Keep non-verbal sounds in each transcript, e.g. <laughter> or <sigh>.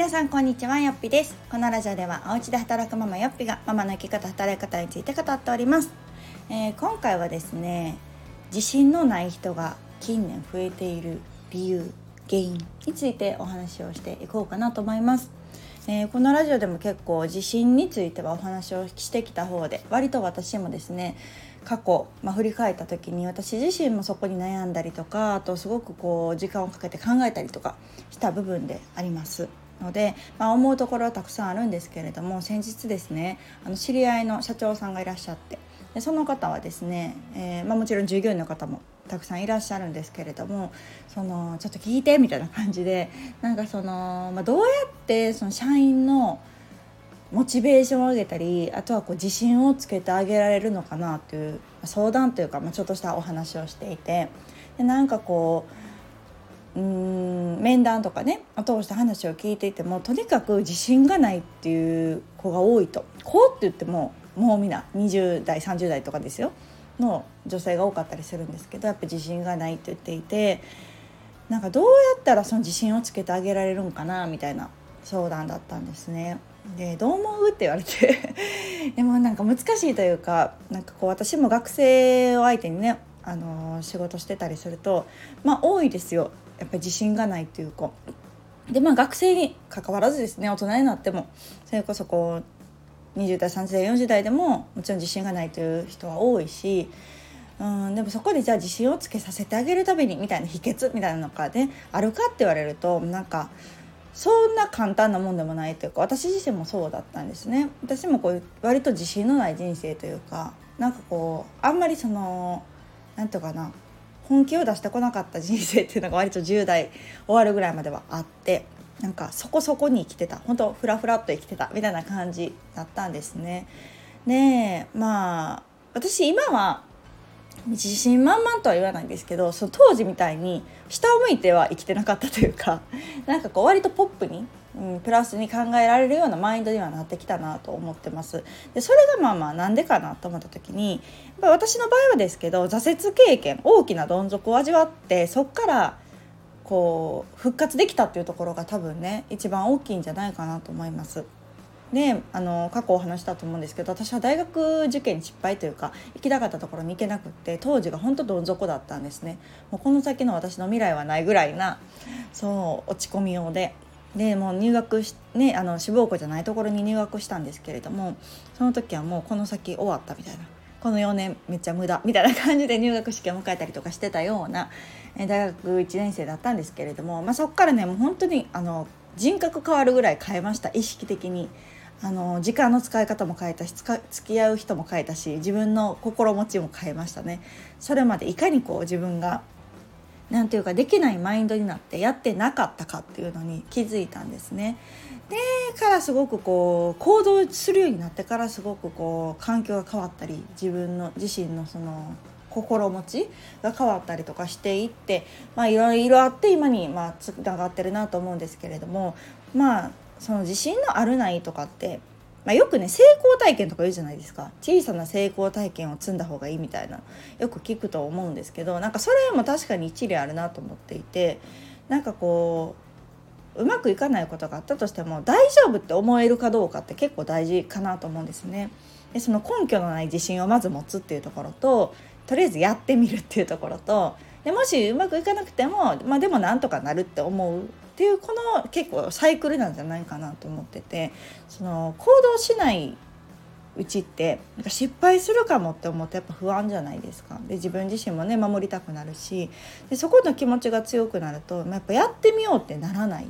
皆さんこんにちはよっぴです。このラジオではお家で働くママよっぴがママの生き方働き方について語っております、えー、今回はですね自信のない人が近年増えている理由原因についてお話をしていこうかなと思います。えー、このラジオでも結構地震についてはお話をしてきた方で割と私もですね過去、まあ、振り返った時に私自身もそこに悩んだりとかあとすごくこう時間をかけて考えたりとかした部分であります。ので、まあ、思うところはたくさんあるんですけれども先日ですねあの知り合いの社長さんがいらっしゃってでその方はですね、えー、まあ、もちろん従業員の方もたくさんいらっしゃるんですけれどもそのちょっと聞いてみたいな感じでなんかその、まあ、どうやってその社員のモチベーションを上げたりあとはこう自信をつけてあげられるのかなという相談というか、まあ、ちょっとしたお話をしていてでなんかこううん面談とかね通して話を聞いていてもとにかく自信がないっていう子が多いと。こうって言ってももうみんな20代30代とかですよ。の女性が多かったりするんですけどやっぱ自信がないって言っていてなんかどうやったらその自信をつけてあげられるんかなみたいな相談だったんですね。でどう思う？って言われて。<laughs> でもなんか難しいというかなんかこう私も学生を相手にねあの仕事してたりするとまあ多いですよ。やっぱり自信がないっていう子。でまあ学生に関わらずですね大人になっても。それこそこう20代30代40代でももちろん自信がないという人は多いし。うんでもそこでじゃあ自信をつけさせてあげるためにみたいな秘訣みたいなのがねあるかって言われるとなんかそんな簡単なもんでもないというか私自身もそうだったんですね。私もこう割と自信のない人生というかなんかこうあんまりその何て言うかな。本気を出してこなかった人生っていうのが割と10代終わるぐらいまではあってなんかそこそこに生きてた本当フラフラっと生きてたみたいな感じだったんですね。でまあ私今は自信満々とは言わないんですけどその当時みたいに下を向いては生きてなかったというかなんかこう割とポップに、うん、プラスに考えられるようなマインドにはなってきたなと思ってます。でそれがまあまあなんでかなと思った時にやっぱ私の場合はですけど挫折経験大きなどん底を味わってそっからこう復活できたっていうところが多分ね一番大きいんじゃないかなと思います。であの過去お話したと思うんですけど私は大学受験失敗というか行きたかったところに行けなくって当時が本当どん底だったんですね。もうこの先の私の未来はないぐらいなそう落ち込みようで。でもう入学しねあの志望校じゃないところに入学したんですけれどもその時はもうこの先終わったみたいな。この4年めっちゃ無駄みたいな感じで <laughs> 入学式を迎えたりとかしてたような大学1年生だったんですけれども、まあ、そこからねもう本当にあの人格変わるぐらい変えました。意識的に。あの時間の使い方も変えたし付き合う人も変えたし自分の心持ちも変えましたね。それまでいかにこう自分が何ていうかできないマインドになってやってなかったかっていうのに気づいたんですね。でからすごくこう行動するようになってからすごくこう環境が変わったり自分の自身のその心持ちが変わったりとかしていってまあいろいろあって今にまあつながってるなと思うんですけれどもまあその自信のあるないとかって、まあ、よくね成功体験とか言うじゃないですか。小さな成功体験を積んだ方がいいみたいな。よく聞くと思うんですけどなんかそれも確かに一理あるなと思っていて。なんかこううまくいかないことがあったとしても大丈夫って思えるかどうかって結構大事かなと思うんですね。でその根拠のない自信をまず持つっていうところととりあえずやってみるっていうところとでもしうまくいかなくても、まあ、でもなんとかなるって思うっていうこの結構サイクルなんじゃないかなと思っててその行動しないうちってなんか失敗するかもって思うとやっぱ不安じゃないですか。で自分自身もね守りたくなるしでそこの気持ちが強くなるとやっぱやってみようってならない。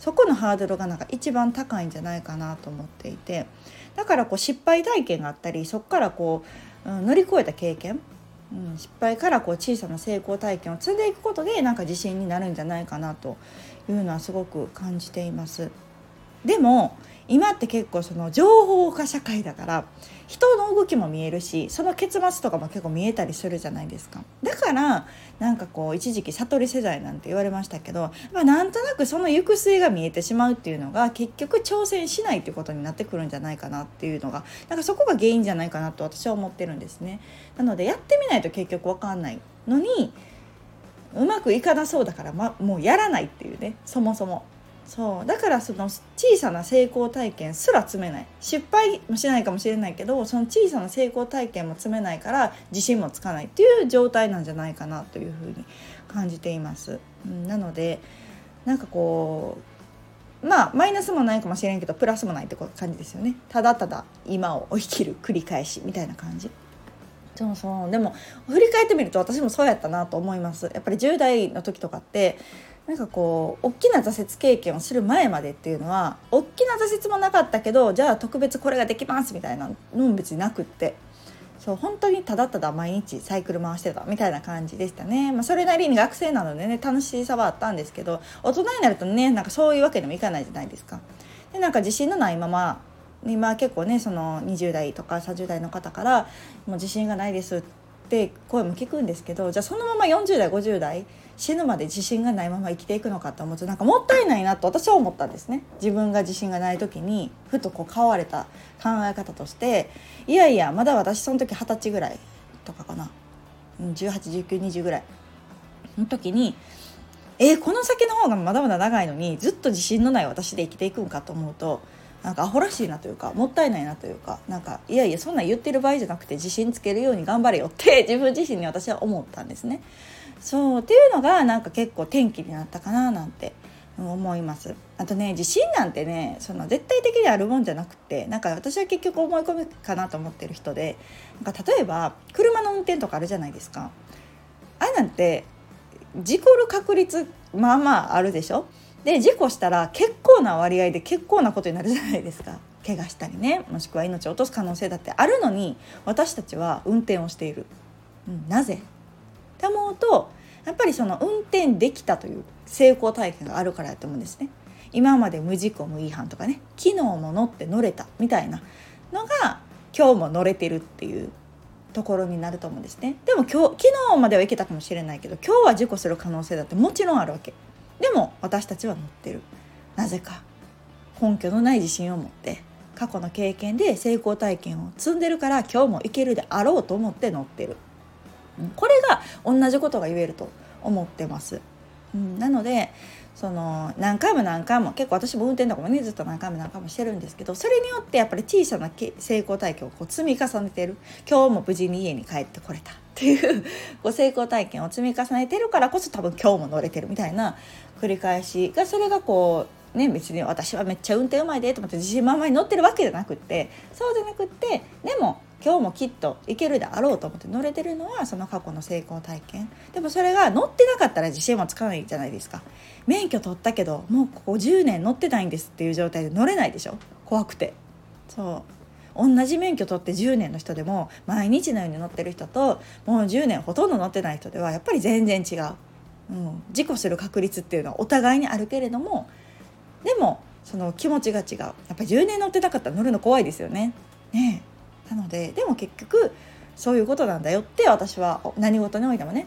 そこのハードルがなんか一番高いんじゃないかなと思っていてだからこう失敗体験があったりそこからこう、乗り越えた経験うん、失敗からこう小さな成功体験を積んでいくことでなんか自信になるんじゃないかなというのはすごく感じています。でも今って結構その情報化社会だから人の動きも見えるしその結末とかも結構見えたりするじゃないですか。だからなんかこう一時期悟り世代なんて言われましたけど、まあ、なんとなくその行く末が見えてしまうっていうのが結局挑戦しないっていうことになってくるんじゃないかなっていうのがなんかそこが原因じゃないかなと私は思ってるんですね。なのでやってみないと結局分かんないのにうまくいかなそうだから、ま、もうやらないっていうねそもそも。そう。だからその小さな成功体験すら積めない。失敗もしないかもしれないけどその小さな成功体験も積めないから自信もつかないっていう状態なんじゃないかなというふうに感じています。うん、なのでなんかこうまあマイナスもないかもしれんけどプラスもないって感じですよね。ただただ今を生きる繰り返しみたいな感じ。そうそう。でも振り返ってみると私もそうやったなと思います。やっぱり10代の時とかってなんかこう大きな挫折経験をする前までっていうのは大きな挫折もなかったけどじゃあ特別これができますみたいなのも別になくってそう本当にただただ毎日サイクル回してたみたいな感じでしたね、まあ、それなりに学生なのでね楽しさはあったんですけど大人になるとねなんかそういうわけにもいかないじゃないですか。でなんか自信のないまま今結構ねその20代とか30代の方から「もう自信がないです」って声も聞くんですけどじゃあそのまま40代50代死ぬまで自信がないまま生きていくのかと思うとなんかもったいないなと私は思ったんですね。自分が自信がない時にふとこう変われた考え方としていやいやまだ私その時二十歳ぐらいとかかな。181920ぐらい。の時にえー、この先の方がまだまだ長いのにずっと自信のない私で生きていくんかと思うとなんかアホらしいなというかもったいないなというかなんかいやいやそんなん言ってる場合じゃなくて自信つけるように頑張れよって <laughs> 自分自身に私は思ったんですね。そうっていうのがなんか結構転機になったかななんて思います。あとね自信なんてねその絶対的にあるもんじゃなくてなんか私は結局思い込みかなと思ってる人でなんか例えば車の運転とかあるじゃないですか。あれなんて事故る確率まあまああるでしょ。で事故したら結構な割合で結構なことになるじゃないですか。<laughs> 怪我したりねもしくは命を落とす可能性だってあるのに私たちは運転をしている、うん、なぜ？って思うとやっぱりその運転できたという成功体験があるからやと思うんですね。今まで無事故無違反とかね昨日も乗って乗れたみたいなのが今日も乗れてるっていうところになると思うんですね。でも今日昨日まではいけたかもしれないけど今日は事故する可能性だってもちろんあるわけ。でも私たちは乗ってる。なぜか。根拠のない自信を持って。過去の経験で成功体験を積んでるから今日もいけるであろうと思って乗ってる。これが同じことが言えると思ってます。うん、なのでその何回も何回も結構私も運転とかもねずっと何回も何回もしてるんですけどそれによってやっぱり小さな成功体験をこう積み重ねてる。今日も無事に家に帰ってこれた。っていうこう成功体験を積み重ねてるからこそ多分今日も乗れてるみたいな繰り返しがそれがこうね別に私はめっちゃ運転うまいでと思って自信満々に乗ってるわけじゃなくってそうじゃなくってでも今日もきっといけるであろうと思って乗れてるのはその過去の成功体験。でもそれが乗ってなかったら自信もつかないじゃないですか。免許取ったけどもうここ10年乗ってないんですっていう状態で乗れないでしょ。怖くて。そう。同じ免許取って10年の人でも毎日のように乗ってる人ともう10年ほとんど乗ってない人ではやっぱり全然違う、うん、事故する確率っていうのはお互いにあるけれどもでもその気持ちが違う。やっぱり10年乗ってなかったら乗るの怖いですよね。ねなのででも結局そういうことなんだよって私は何事においてもね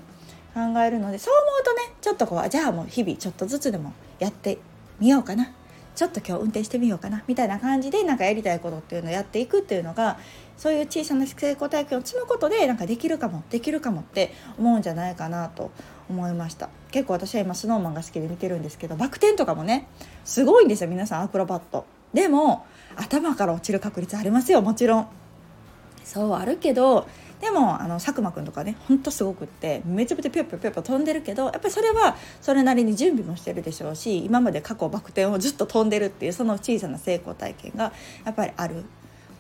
考えるのでそう思うとねちょっとこうじゃあもう日々ちょっとずつでもやってみようかな。ちょっと今日運転してみようかなみたいな感じでなんかやりたいことっていうのをやっていくっていうのがそういう小さな成功体験を積むことでなんかできるかもできるかもって思うんじゃないかなと思いました。結構私は今スノーマンが好きで見てるんですけどバク転とかもねすごいんですよ皆さん。アクロバットでも頭から落ちる確率ありますよもちろん。そうあるけどでもあの佐久間くんとかねほんとすごくってめちゃめちゃぴょぴょぴょぴょ飛んでるけどやっぱりそれはそれなりに準備もしてるでしょうし今まで過去バク転をずっと飛んでるっていうその小さな成功体験がやっぱりある。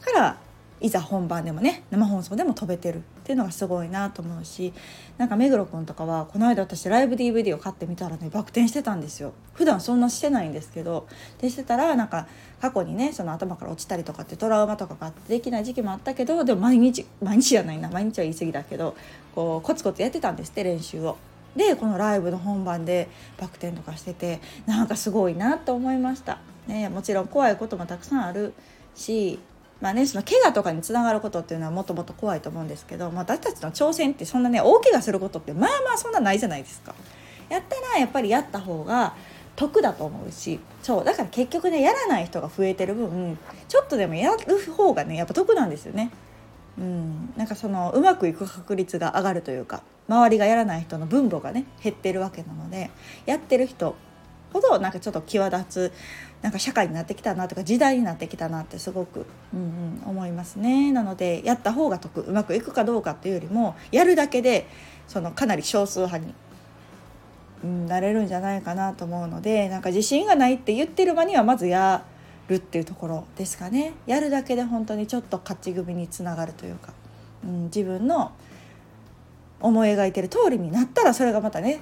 からいざ本番でもね生放送でも飛べてるっていうのがすごいなと思うしなんか目黒君とかはこの間私ライブ DVD を買ってみたらねバク転してたんですよ普段そんなしてないんですけどでしてたらなんか過去にねその頭から落ちたりとかってトラウマとかがあってできない時期もあったけどでも毎日毎日じゃないな毎日は言い過ぎだけどこうコツコツやってたんですって練習を。でこのライブの本番でバク転とかしててなんかすごいなと思いました。ね、もちろん怖いこともたくさんあるしまあね、その怪我とかにつながることっていうのはもっともっと怖いと思うんですけど、まあ、私たちの挑戦ってそんなね大怪我することってまあまあそんなないじゃないですか。やったらやっぱりやった方が得だと思うしそうだから結局ねやらない人が増えてる分ちょっとでもやる方がねやっぱ得なんですよね。うん、なんかそのうまくいく確率が上がるというか周りがやらない人の分母がね減ってるわけなのでやってる人ほど。なんかちょっと際立つなんか社会になってきたなとか時代になってきたなってすごく、うんうん、思いますね。なのでやった方が得うまくいくかどうかっていうよりもやるだけでそのかなり少数派に、うん、なれるんじゃないかなと思うのでなんか自信がないって言ってる場にはまずやるっていうところですかね。やるだけで本当にちょっと勝ち組につながるというか、うん、自分の思い描いてる通りになったらそれがまたね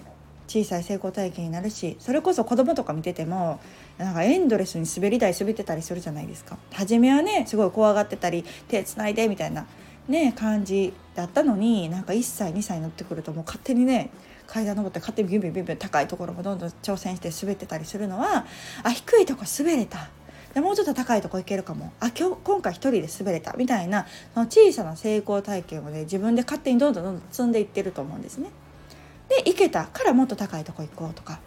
小さい成功体験になるしそれこそ子供とか見ててもなんかエンドレスに滑り台滑ってたりするじゃないですか。初めはねすごい怖がってたり手つないでみたいなね感じだったのになんか1歳2歳になってくるともう勝手にね階段登って勝手にビュンビュンビュンビュン高いところもどんどん挑戦して滑ってたりするのはあ低いとこ滑れた。でもうちょっと高いとこ行けるかも。あ今日今回一人で滑れた。みたいなその小さな成功体験をね自分で勝手にどんどんどんどん積んでいってると思うんですね。で行けたからもっと高いとこ行こうとか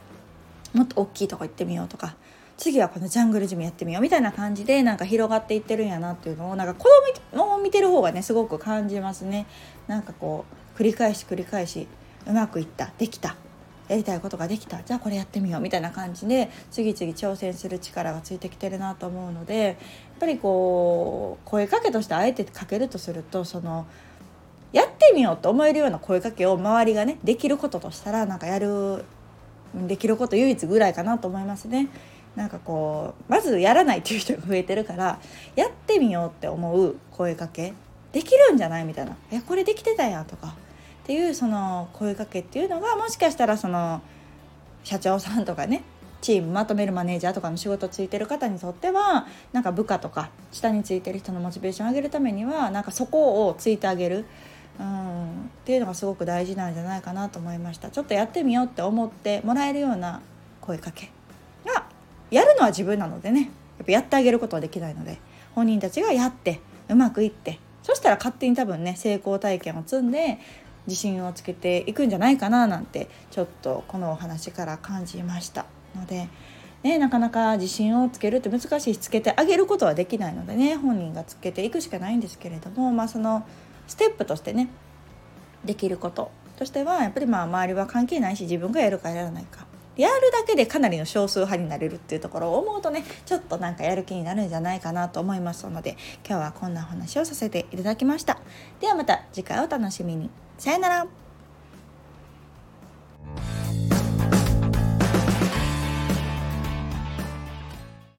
もっと大きいとこ行ってみようとか次はこのジャングルジムやってみようみたいな感じでなんか広がっていってるんやなっていうのをなんか子供を見てる方がねすごく感じますね。なんかこう繰り返し繰り返しうまくいったできたやりたいことができたじゃあこれやってみようみたいな感じで次々挑戦する力がついてきてるなと思うのでやっぱりこう声かけとしてあえてかけるとするとそのやってみようと思えるような声かけを周りがねできることとしたらなんかやるできること唯一ぐらいかなと思いますね。なんかこうまずやらないっていう人が増えてるからやってみようって思う声かけできるんじゃないみたいな「えこれできてたや」とか。っていうその声かけっていうのがもしかしたらその社長さんとかねチームまとめるマネージャーとかの仕事ついてる方にとってはなんか部下とか下についてる人のモチベーションを上げるためにはなんかそこをついてあげる、うん、っていうのがすごく大事なんじゃないかなと思いました。ちょっとやってみようって思ってもらえるような声かけがやるのは自分なのでね。やっぱやってあげることはできないので。本人たちがやってうまくいってそしたら勝手に多分ね成功体験を積んで自信をつけていくんじゃないかななんてちょっとこのお話から感じましたので、ね、なかなか自信をつけるって難しいしつけてあげることはできないのでね本人がつけていくしかないんですけれども、まあ、そのステップとしてねできることとしてはやっぱりまあ周りは関係ないし自分がやるかやらないか。やるだけでかなりの少数派になれるっていうところを思うとねちょっとなんかやる気になるんじゃないかなと思いますので今日はこんなお話をさせていただきました。ではまた次回お楽しみに。さよなら。